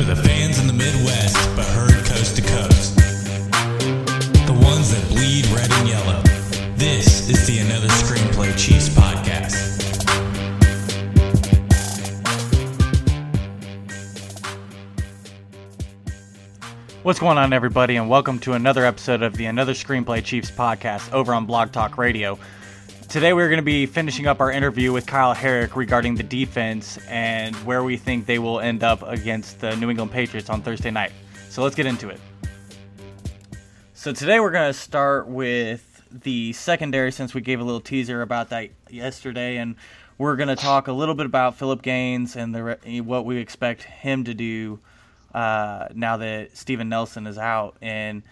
For the fans in the Midwest, but heard coast to coast. The ones that bleed red and yellow. This is the Another Screenplay Chiefs podcast. What's going on, everybody, and welcome to another episode of the Another Screenplay Chiefs podcast over on Blog Talk Radio. Today, we're going to be finishing up our interview with Kyle Herrick regarding the defense and where we think they will end up against the New England Patriots on Thursday night. So let's get into it. So today, we're going to start with the secondary since we gave a little teaser about that yesterday, and we're going to talk a little bit about Phillip Gaines and the what we expect him to do uh, now that Steven Nelson is out. And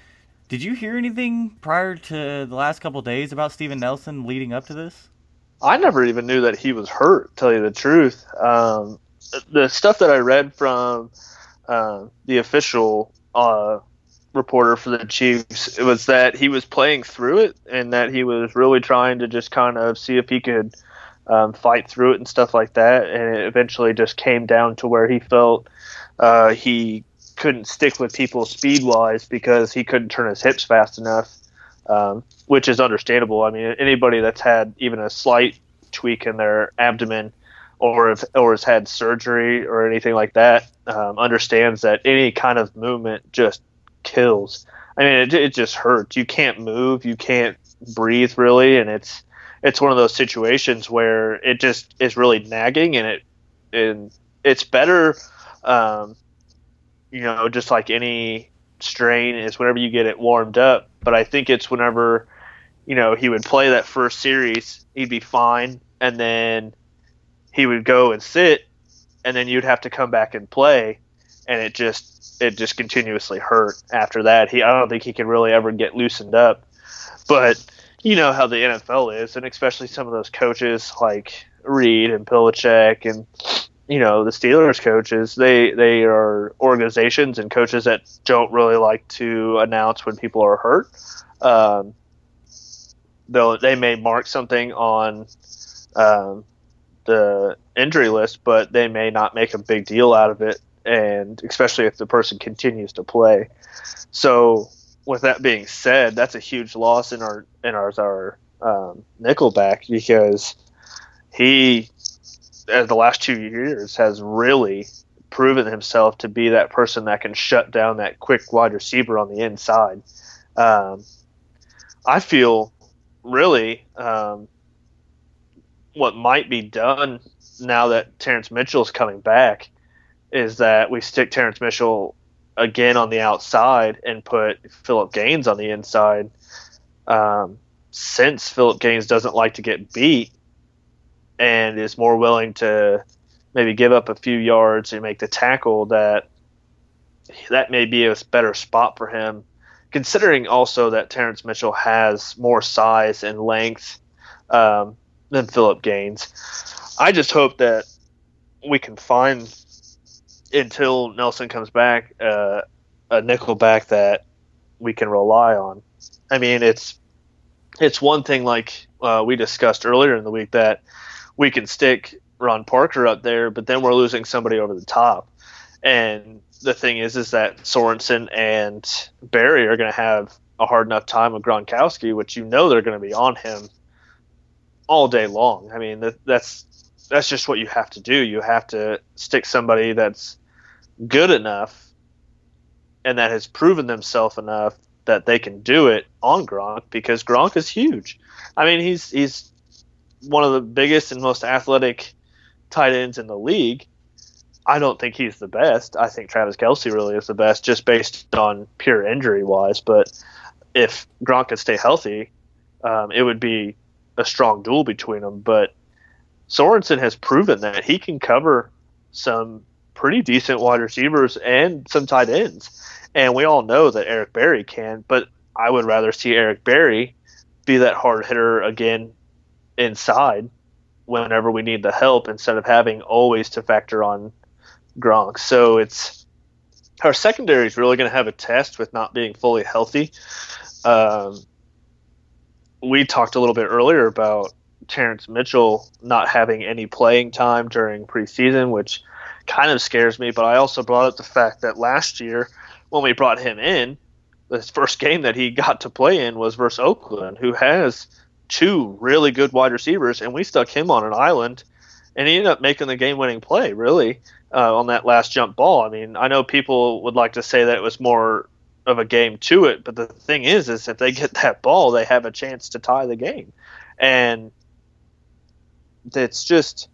did you hear anything prior to the last couple days about Steven Nelson leading up to this? I never even knew that he was hurt. Tell you the truth, um, the stuff that I read from uh, the official uh, reporter for the Chiefs it was that he was playing through it and that he was really trying to just kind of see if he could um, fight through it and stuff like that. And it eventually just came down to where he felt uh, he couldn't stick with people speed wise because he couldn't turn his hips fast enough, um, which is understandable. I mean, anybody that's had even a slight tweak in their abdomen or if, or has had surgery or anything like that um, understands that any kind of movement just kills. I mean, it, it just hurts. You can't move, you can't breathe really, and it's it's one of those situations where it just is really nagging, and it and it's better um, you know, just like any strain is whenever you get it warmed up. But I think it's whenever, you know, he would play that first series, he'd be fine, and then he would go and sit, and then you'd have to come back and play, and it just it just continuously hurt after that. He I don't think he can really ever get loosened up, but you know how the NFL is, and especially some of those coaches like Reid and Belichick and you know the Steelers coaches they they are organizations and coaches that don't really like to announce when people are hurt. Um, though they may mark something on um, the injury list, but they may not make a big deal out of it, and especially if the person continues to play. So, with that being said, that's a huge loss in our in our our um, nickelback because he the last two years has really proven himself to be that person that can shut down that quick wide receiver on the inside. Um, I feel really um, what might be done now that Terrence Mitchell is coming back is that we stick Terrence Mitchell again on the outside and put Phillip Gaines on the inside. Um, since Phillip Gaines doesn't like to get beat, and is more willing to maybe give up a few yards and make the tackle that that may be a better spot for him considering also that Terrence Mitchell has more size and length um, than Phillip Gaines. I just hope that we can find until Nelson comes back uh, a nickel back that we can rely on. I mean, it's it's one thing like uh, we discussed earlier in the week that we can stick Ron Parker up there, but then we're losing somebody over the top. And the thing is, is that Sorensen and Berry are going to have a hard enough time with Gronkowski, which you know they're going to be on him all day long. I mean, that, that's that's just what you have to do. You have to stick somebody that's good enough and that has proven themselves enough that they can do it on Gronk because Gronk is huge. I mean, he's he's one of the biggest and most athletic tight ends in the league. I don't think he's the best. I think Travis Kelce really is the best, just based on pure injury wise. But if Gronk could stay healthy, um, it would be a strong duel between them. But Sorensen has proven that he can cover some pretty decent wide receivers and some tight ends. And we all know that Eric Berry can, but I would rather see Eric Berry be that hard hitter again inside whenever we need the help instead of having always to factor on Gronk. So it's our secondary is really going to have a test with not being fully healthy. Um, we talked a little bit earlier about Terrence Mitchell not having any playing time during preseason, which kind of scares me. But I also brought up the fact that last year, when we brought him in, the first game that he got to play in was versus Oakland, who has two really good wide receivers, and we stuck him on an island, and he ended up making the game-winning play, really, uh, on that last jump ball. I mean, I know people would like to say that it was more of a game to it, but the thing is, is if they get that ball, they have a chance to tie the game, and it's just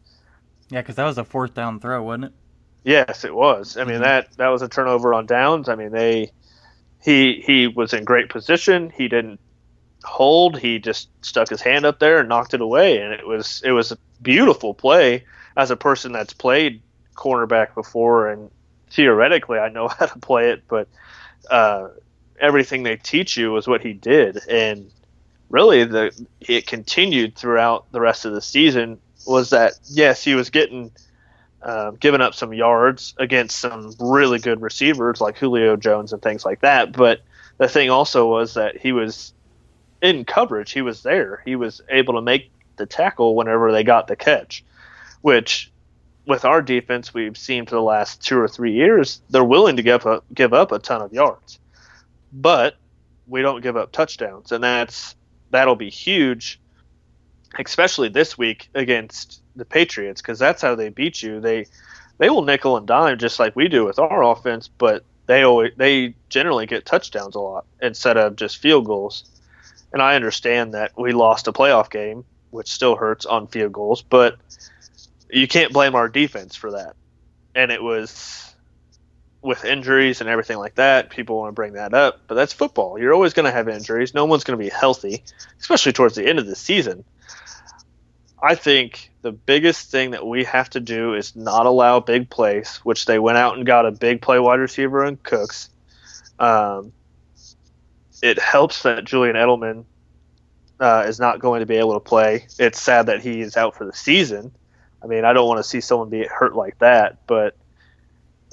yeah, because that was a fourth down throw, wasn't it? Yes, it was. I mean Mhm. that that was a turnover on downs. I mean they he he was in great position. He didn't hold. He just stuck his hand up there and knocked it away, and it was it was a beautiful play. As a person that's played cornerback before, and theoretically I know how to play it, but uh, everything they teach you was what he did, and really the it continued throughout the rest of the season. Was that yes he was getting um, giving up some yards against some really good receivers like Julio Jones and things like that. But the thing also was that he was in coverage. He was there. He was able to make the tackle whenever they got the catch, which with our defense we've seen for the last two or three years, they're willing to give up give up a ton of yards, but we don't give up touchdowns, and that's that'll be huge, especially this week against the Patriots because that's how they beat you. They they will nickel and dime just like we do with our offense, but they always they generally get touchdowns a lot instead of just field goals. And I understand that we lost a playoff game, which still hurts on field goals, but you can't blame our defense for that. And it was with injuries and everything like that, people want to bring that up, but that's football. You're always going to have injuries. No one's going to be healthy, especially towards the end of the season. I think the biggest thing that we have to do is not allow big plays, which they went out and got a big play wide receiver in Cooks. Um, it helps that Julian Edelman uh, is not going to be able to play. It's sad that he is out for the season. I mean, I don't want to see someone be hurt like that, but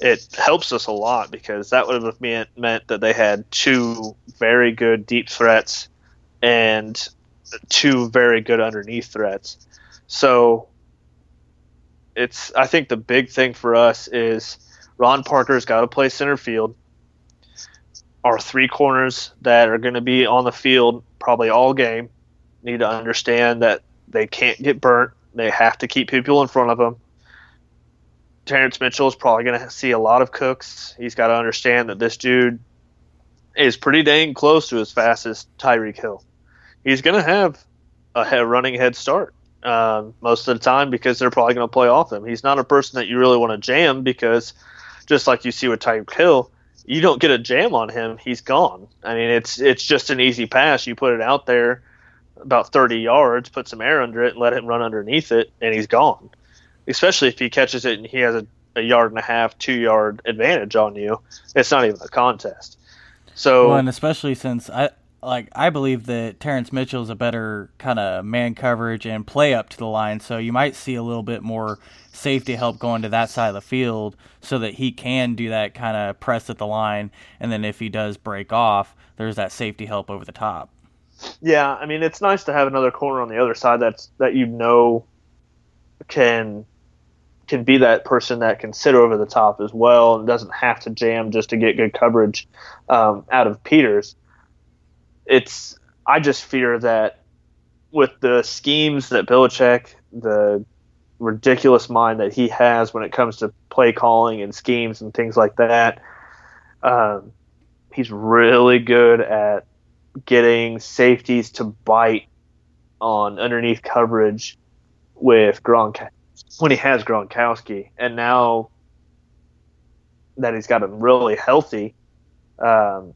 it helps us a lot because that would have meant, meant that they had two very good deep threats and two very good underneath threats. So it's I think the big thing for us is Ron Parker's got to play center field. Our three corners that are going to be on the field probably all game need to understand that they can't get burnt. They have to keep people in front of them. Terrence Mitchell is probably going to see a lot of cooks. He's got to understand that this dude is pretty dang close to as fast as Tyreek Hill. He's going to have a running head start um, most of the time because they're probably going to play off him. He's not a person that you really want to jam because just like you see with Tyreek Hill, you don't get a jam on him, he's gone. I mean, it's it's just an easy pass. You put it out there about 30 yards, put some air under it, and let him run underneath it, and he's gone. Especially if he catches it and he has a, a yard and a half, two yard advantage on you. It's not even a contest. So Well, and especially since I like I believe that Terrence Mitchell is a better kind of man coverage and play up to the line, so you might see a little bit more safety help going to that side of the field so that he can do that kind of press at the line, and then if he does break off, there's that safety help over the top. Yeah, I mean it's nice to have another corner on the other side that's that you know can can be that person that can sit over the top as well and doesn't have to jam just to get good coverage um, out of Peters. It's I just fear that with the schemes that Belichick, the ridiculous mind that he has when it comes to play calling and schemes and things like that, um, he's really good at getting safeties to bite on underneath coverage with Gronk when he has Gronkowski, and now that he's got him really healthy, um,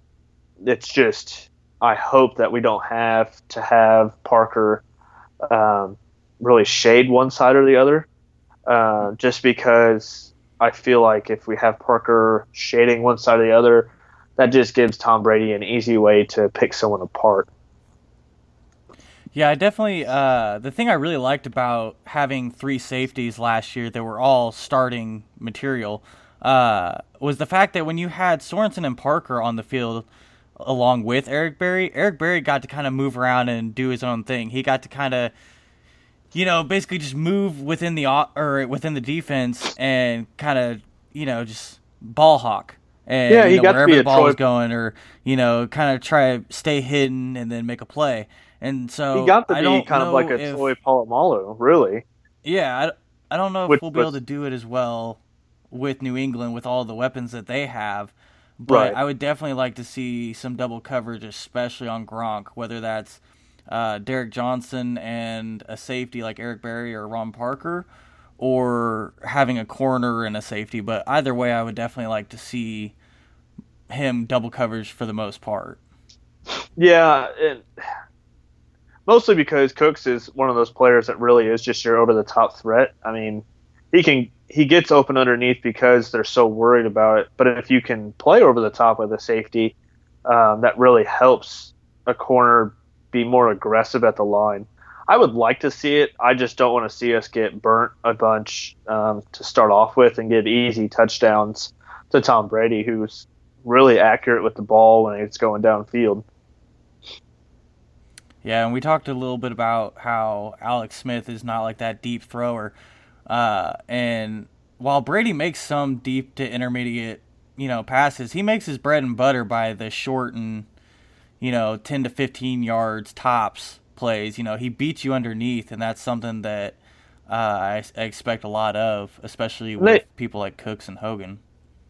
it's just I hope that we don't have to have Parker um, really shade one side or the other, uh, just because I feel like if we have Parker shading one side or the other, that just gives Tom Brady an easy way to pick someone apart. Yeah, I definitely. Uh, the thing I really liked about having three safeties last year that were all starting material uh, was the fact that when you had Sorensen and Parker on the field along with Eric Berry, Eric Berry got to kind of move around and do his own thing. He got to kind of, you know, basically just move within the or within the defense and kind of, you know, just ball hawk. And, yeah, he you know, got wherever to be the ball Troy. was going, or you know, kind of try to stay hidden and then make a play. And so he got to I be kind of like a if, Troy Polamalu, really. Yeah, I, I don't know if Which we'll be able to do it as well with New England with all the weapons that they have. But Right. I would definitely like to see some double coverage, especially on Gronk, whether that's uh, Derrick Johnson and a safety like Eric Berry or Ron Parker, or having a corner and a safety. But either way, I would definitely like to see him double coverage for the most part. Yeah, and mostly because Cooks is one of those players that really is just your over the top threat. I mean, he can he gets open underneath because they're so worried about it. But if you can play over the top with a safety, um, that really helps a corner be more aggressive at the line. I would like to see it. I just don't want to see us get burnt a bunch um, to start off with and give easy touchdowns to Tom Brady, who's really accurate with the ball when it's going downfield. Yeah, and we talked a little bit about how Alex Smith is not like that deep thrower. Uh, and while Brady makes some deep to intermediate, you know, passes, he makes his bread and butter by the short and, you know, 10 to 15 yards tops plays. You know, he beats you underneath, and that's something that uh, I, I expect a lot of, especially with They- people like Cooks and Hogan.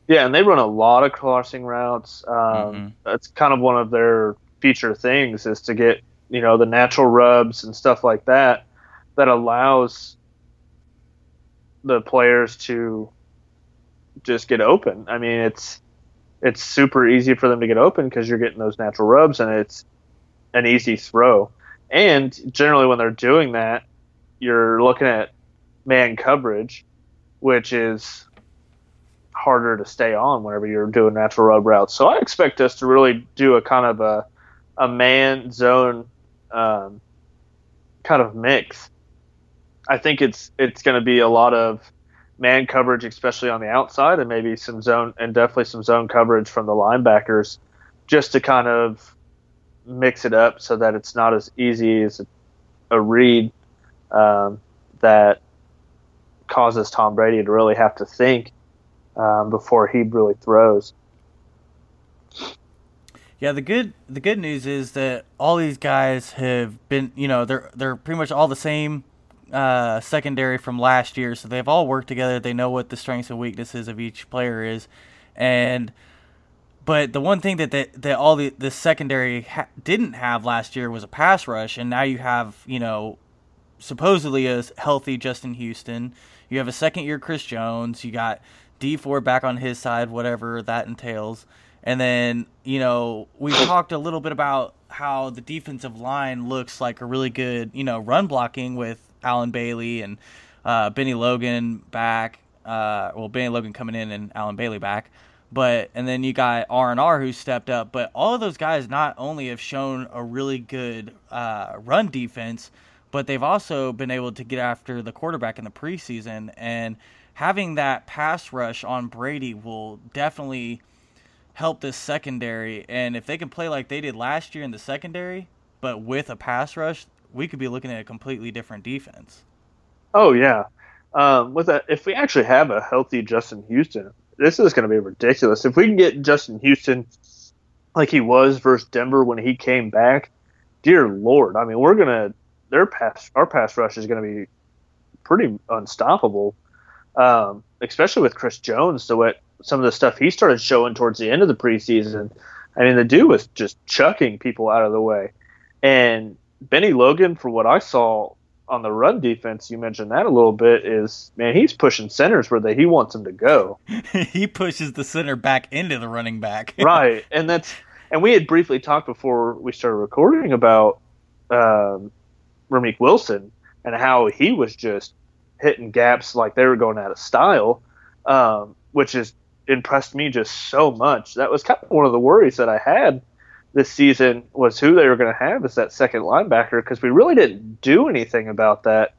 Yeah, and they run a lot of crossing routes. Um, Mhm. That's kind of one of their feature things is to get you know the natural rubs and stuff like that that allows the players to just get open. I mean, it's it's super easy for them to get open because you're getting those natural rubs and it's an easy throw. And generally, when they're doing that, you're looking at man coverage, which is harder to stay on whenever you're doing natural rub routes. So I expect us to really do a kind of a a man zone um, kind of mix. I think it's it's going to be a lot of man coverage, especially on the outside, and maybe some zone and definitely some zone coverage from the linebackers, just to kind of mix it up so that it's not as easy as a, a read um, that causes Tom Brady to really have to think um, before he really throws. Yeah, the good the good news is that all these guys have been, you know, they're they're pretty much all the same uh, secondary from last year, so they've all worked together. They know what the strengths and weaknesses of each player is, and but the one thing that that, that all the the secondary ha- didn't have last year was a pass rush, and now you have, you know, supposedly a healthy Justin Houston. You have a second year Chris Jones. You got Dee Ford back on his side, whatever that entails. And then, you know, we talked a little bit about how the defensive line looks like a really good, you know, run blocking with Allen Bailey and uh, Bennie Logan back. Uh, well, Bennie Logan coming in and Allen Bailey back. But and then you got R and R who stepped up. But all of those guys not only have shown a really good uh, run defense, but they've also been able to get after the quarterback in the preseason. And having that pass rush on Brady will definitely help this secondary. And if they can play like they did last year in the secondary, but with a pass rush, we could be looking at a completely different defense. Oh yeah, um, with that, if we actually have a healthy Justin Houston, this is going to be ridiculous. If we can get Justin Houston like he was versus Denver when he came back, dear lord, I mean we're gonna their pass our pass rush is going to be pretty unstoppable, um, especially with Chris Jones. So what some of the stuff he started showing towards the end of the preseason, I mean the dude was just chucking people out of the way, and Bennie Logan, for what I saw on the run defense, you mentioned that a little bit. Is man, he's pushing centers where they, he wants them to go. he pushes the center back into the running back. right, and that's and we had briefly talked before we started recording about um, Ramik Wilson and how he was just hitting gaps like they were going out of style, um, which has impressed me just so much. That was kind of one of the worries that I had this season was who they were going to have as that second linebacker because we really didn't do anything about that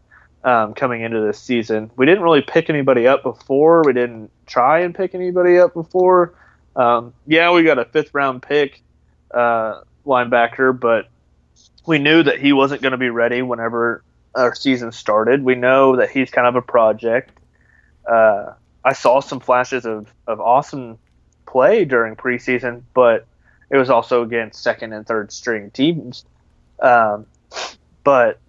um, coming into this season. We didn't really pick anybody up before. We didn't try and pick anybody up before. Um, yeah, we got a fifth round pick uh, linebacker, but we knew that he wasn't going to be ready whenever our season started. We know that he's kind of a project. Uh, I saw some flashes of, of awesome play during preseason, but it was also against second and third string teams. Um, but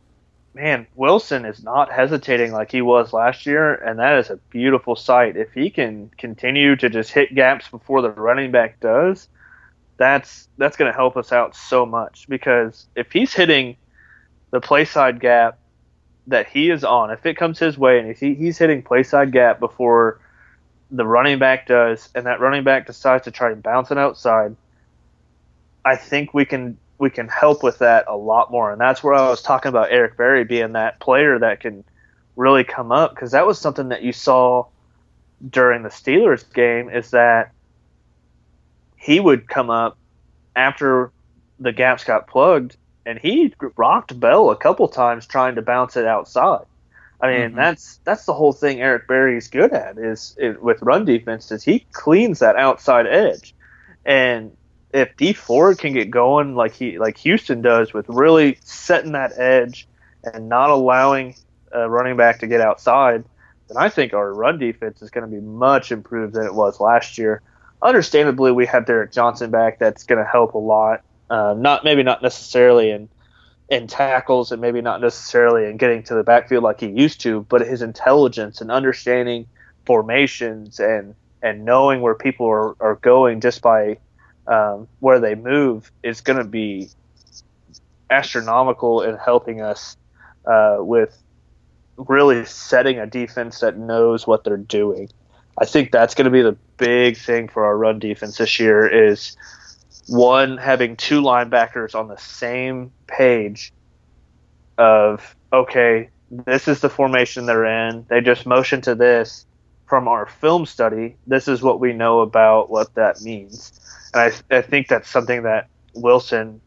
man, Wilson is not hesitating like he was last year, and that is a beautiful sight. If he can continue to just hit gaps before the running back does, that's that's going to help us out so much because if he's hitting the play side gap that he is on, if it comes his way and he, he's hitting play side gap before the running back does, and that running back decides to try and bounce it outside, I think we can we can help with that a lot more. And that's where I was talking about Eric Berry being that player that can really come up because that was something that you saw during the Steelers game is that he would come up after the gaps got plugged and he rocked Bell a couple times trying to bounce it outside. I mean, mm-hmm. that's that's the whole thing Eric Berry's good at is, is with run defense is he cleans that outside edge. And if Dee Ford can get going like he like Houston does with really setting that edge and not allowing a running back to get outside, then I think our run defense is going to be much improved than it was last year. Understandably, we have Derrick Johnson back. That's going to help a lot. Uh, not maybe not necessarily in in tackles and maybe not necessarily in getting to the backfield like he used to, but his intelligence and understanding formations and and knowing where people are, are going just by um, where they move is going to be astronomical in helping us uh, with really setting a defense that knows what they're doing. I think that's going to be the big thing for our run defense this year is one having two linebackers on the same page of okay, this is the formation they're in. They just motion to this from our film study. This is what we know about what that means. And I, I think that's something that Wilson,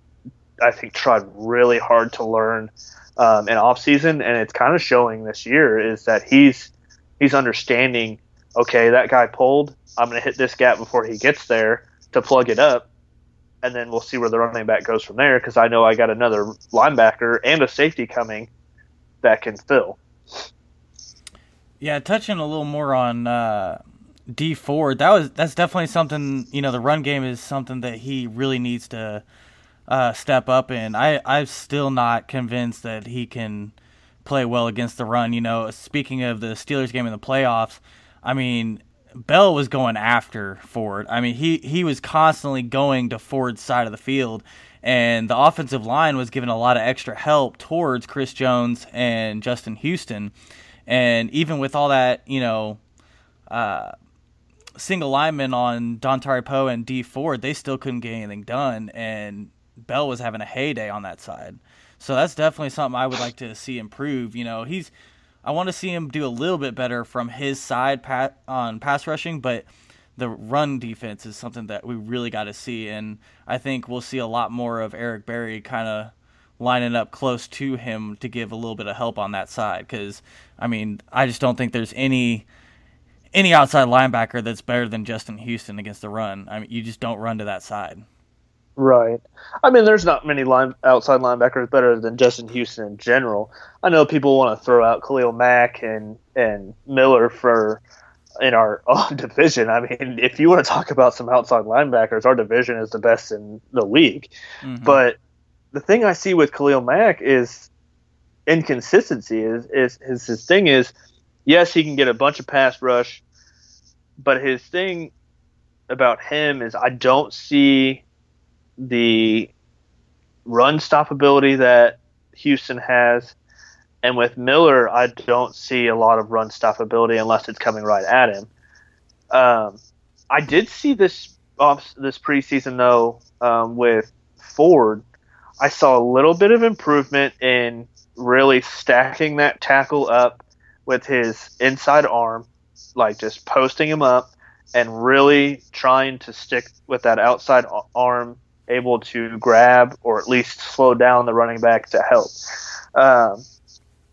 I think, tried really hard to learn um, in off season, and it's kind of showing this year is that he's he's understanding. Okay, that guy pulled. I'm going to hit this gap before he gets there to plug it up, and then we'll see where the running back goes from there. Because I know I got another linebacker and a safety coming that can fill. Yeah, touching a little more on uh, Dee Ford, that was that's definitely something. You know, the run game is something that he really needs to uh, step up in. I I'm still not convinced that he can play well against the run. You know, speaking of the Steelers game in the playoffs, I mean, Bell was going after Ford. I mean, he he was constantly going to Ford's side of the field, and the offensive line was giving a lot of extra help towards Chris Jones and Justin Houston. And even with all that, you know, uh, single lineman on Dontari Poe and Dee Ford, they still couldn't get anything done, and Bell was having a heyday on that side. So that's definitely something I would like to see improve. You know, he's I want to see him do a little bit better from his side pat, on pass rushing, but the run defense is something that we really got to see, and I think we'll see a lot more of Eric Berry kind of lining up close to him to give a little bit of help on that side. Because I mean, I just don't think there's any any outside linebacker that's better than Justin Houston against the run. I mean, you just don't run to that side. Right. I mean, there's not many line, outside linebackers better than Justin Houston in general. I know people want to throw out Khalil Mack and and Miller for in our own division. I mean, if you want to talk about some outside linebackers, our division is the best in the league. Mm-hmm. But the thing I see with Khalil Mack is inconsistency. Is, is his his thing is yes, he can get a bunch of pass rush, but his thing about him is I don't see the run stop ability that Houston has. And with Miller, I don't see a lot of run stop ability unless it's coming right at him. Um, I did see this off this preseason though um, with Ford. I saw a little bit of improvement in really stacking that tackle up with his inside arm, like just posting him up and really trying to stick with that outside arm, able to grab or at least slow down the running back to help. Um,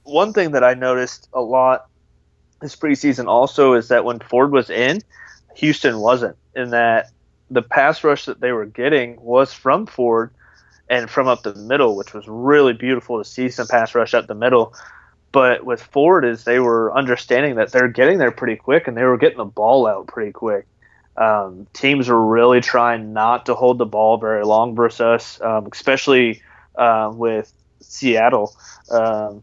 one thing that I noticed a lot this preseason also is that when Ford was in, Houston wasn't, in that the pass rush that they were getting was from Ford and from up the middle, which was really beautiful to see some pass rush up the middle. But with Ford, is they were understanding that they're getting there pretty quick and they were getting the ball out pretty quick. Um, teams were really trying not to hold the ball very long versus us, um, especially uh, with Seattle. Um,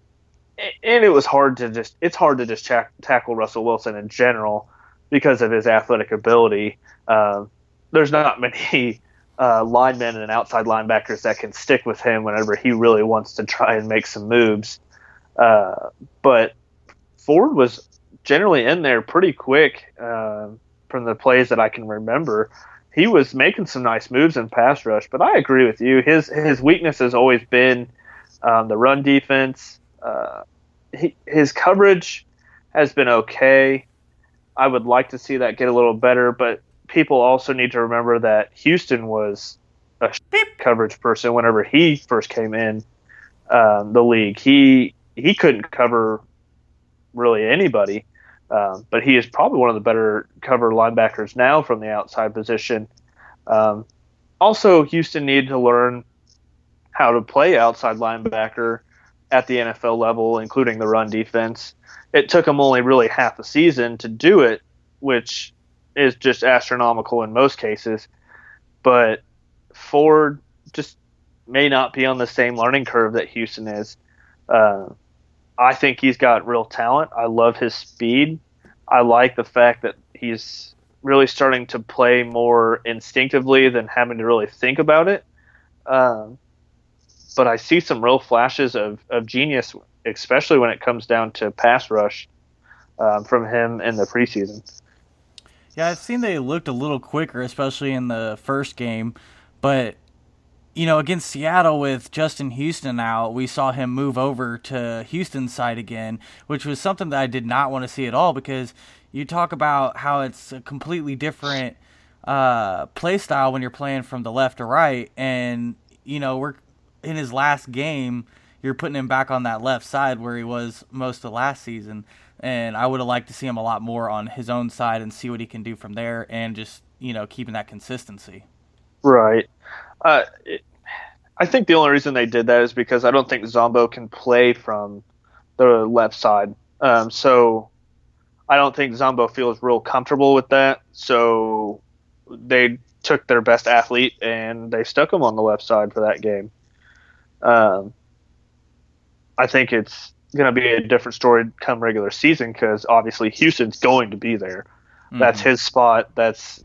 and it was hard to just it's hard to just tackle Russell Wilson in general because of his athletic ability. Uh, there's not many uh, linemen and outside linebackers that can stick with him whenever he really wants to try and make some moves. Uh, but Ford was generally in there pretty quick uh, from the plays that I can remember. He was making some nice moves in pass rush, but I agree with you. His his weakness has always been um, the run defense. Uh, he, his coverage has been okay. I would like to see that get a little better, but people also need to remember that Houston was a coverage person whenever he first came in um, the league. He he couldn't cover really anybody, um, but he is probably one of the better cover linebackers now from the outside position. Um, also, Houston needed to learn how to play outside linebacker at the NFL level, including the run defense. It took them only really half a season to do it, which is just astronomical in most cases. But Ford just may not be on the same learning curve that Houston is. Uh, I think he's got real talent. I love his speed. I like the fact that he's really starting to play more instinctively than having to really think about it. Um, but I see some real flashes of, of genius, especially when it comes down to pass rush um, from him in the preseason. Yeah, I've seen they looked a little quicker, especially in the first game. But, you know, against Seattle with Justin Houston out, we saw him move over to Houston's side again, which was something that I did not want to see at all because you talk about how it's a completely different uh, play style when you're playing from the left to right. And, you know, we're in his last game, you're putting him back on that left side where he was most of last season and I would have liked to see him a lot more on his own side and see what he can do from there, and just you know keeping that consistency. Right. Uh, it, I think the only reason they did that is because I don't think Zombo can play from the left side. Um, so I don't think Zombo feels real comfortable with that. So they took their best athlete and they stuck him on the left side for that game. Um, I think it's going to be a different story come regular season because obviously Houston's going to be there. Mm-hmm. That's his spot. That's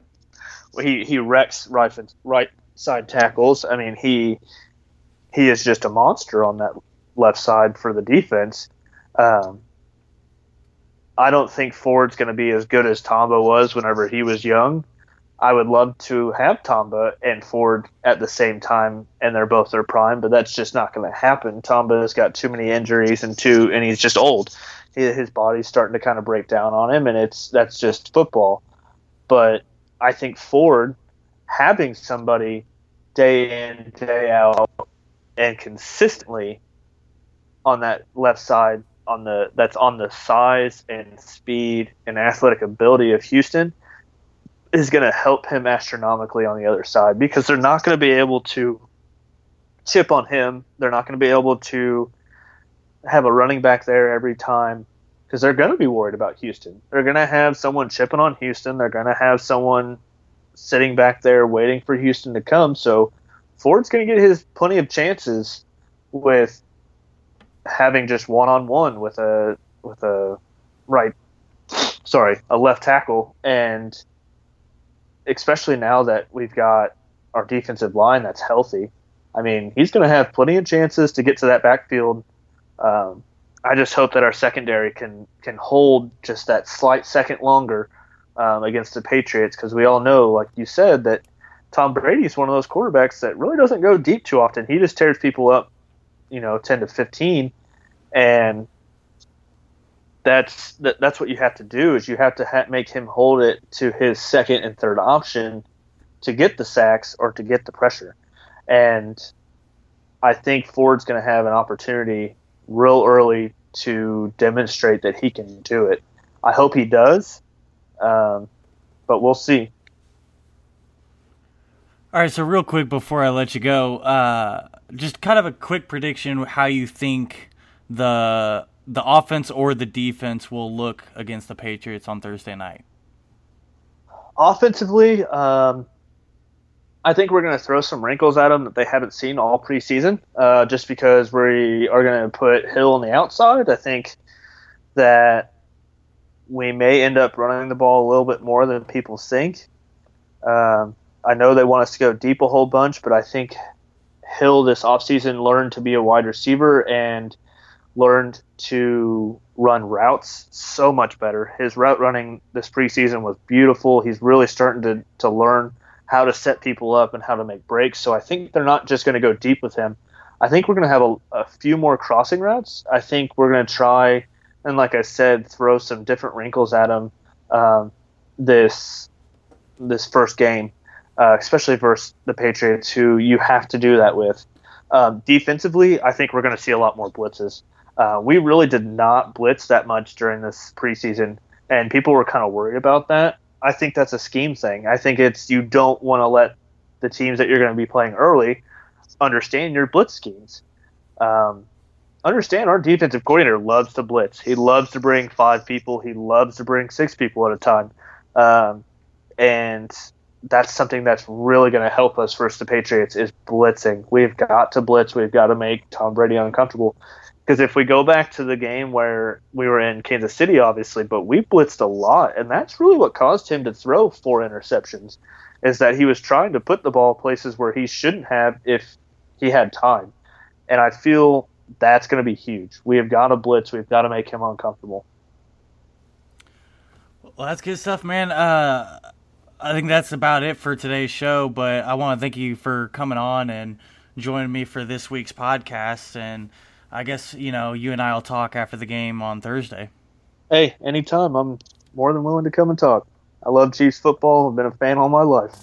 he he wrecks right right side tackles. I mean he he is just a monster on that left side for the defense. Um, I don't think Ford's going to be as good as Tamba was whenever he was young. I would love to have Tamba and Ford at the same time, and they're both their prime, but that's just not going to happen. Tamba has got too many injuries and too, and he's just old. His body's starting to kind of break down on him, and it's that's just football. But I think Ford having somebody day in day out and consistently on that left side on the that's on the size and speed and athletic ability of Houston is going to help him astronomically on the other side because they're not going to be able to chip on him. They're not going to be able to have a running back there every time because they're going to be worried about Houston. They're going to have someone chipping on Houston. They're going to have someone sitting back there waiting for Houston to come. So Ford's going to get his plenty of chances with having just one on one with a with a right sorry a left tackle and especially now that we've got our defensive line that's healthy. I mean, he's going to have plenty of chances to get to that backfield. Um, I just hope that our secondary can can hold just that slight second longer um, against the Patriots because we all know, like you said, that Tom Brady is one of those quarterbacks that really doesn't go deep too often. He just tears people up, you know, ten to fifteen, and that's that, that's what you have to do is you have to ha- make him hold it to his second and third option to get the sacks or to get the pressure. And I think Ford's going to have an opportunity real early to demonstrate that he can do it. I hope he does, um, but we'll see. All right, so real quick before I let you go, uh, just kind of a quick prediction how you think the the offense or the defense will look against the Patriots on Thursday night. Offensively, um, I think we're going to throw some wrinkles at them that they haven't seen all preseason, uh, just because we are going to put Hill on the outside. I think that we may end up running the ball a little bit more than people think. Um, I know they want us to go deep a whole bunch, but I think Hill this offseason learned to be a wide receiver and learned to run routes so much better. His route running this preseason was beautiful. He's really starting to, to learn how to set people up and how to make breaks. So I think they're not just going to go deep with him. I think we're going to have a, a few more crossing routes. I think we're going to try, and like I said, throw some different wrinkles at him um, this this first game, uh, especially versus the Patriots, who you have to do that with. Um, defensively, I think we're going to see a lot more blitzes. Uh, we really did not blitz that much during this preseason, and people were kind of worried about that. I think that's a scheme thing. I think it's you don't want to let the teams that you're going to be playing early understand your blitz schemes. Um, understand our defensive coordinator loves to blitz. He loves to bring five people. He loves to bring six people at a time, um, and that's something that's really going to help us versus the Patriots is blitzing. We've got to blitz. We've got to make Tom Brady uncomfortable. Because if we go back to the game where we were in Kansas City, obviously, but we blitzed a lot, and that's really what caused him to throw four interceptions, is that he was trying to put the ball places where he shouldn't have if he had time. And I feel that's going to be huge. We have got to blitz. We've got to make him uncomfortable. Well, that's good stuff, man. Uh, I think that's about it for today's show. But I want to thank you for coming on and joining me for this week's podcast. And I guess you know you and I will talk after the game on Thursday. Hey, anytime. I'm more than willing to come and talk. I love Chiefs football. I've been a fan all my life.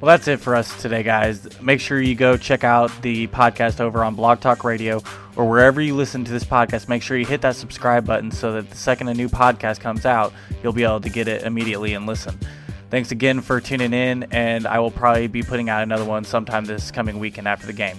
Well, that's it for us today, guys. Make sure you go check out the podcast over on Blog Talk Radio or wherever you listen to this podcast. Make sure you hit that subscribe button so that the second a new podcast comes out, you'll be able to get it immediately and listen. Thanks again for tuning in, and I will probably be putting out another one sometime this coming weekend after the game.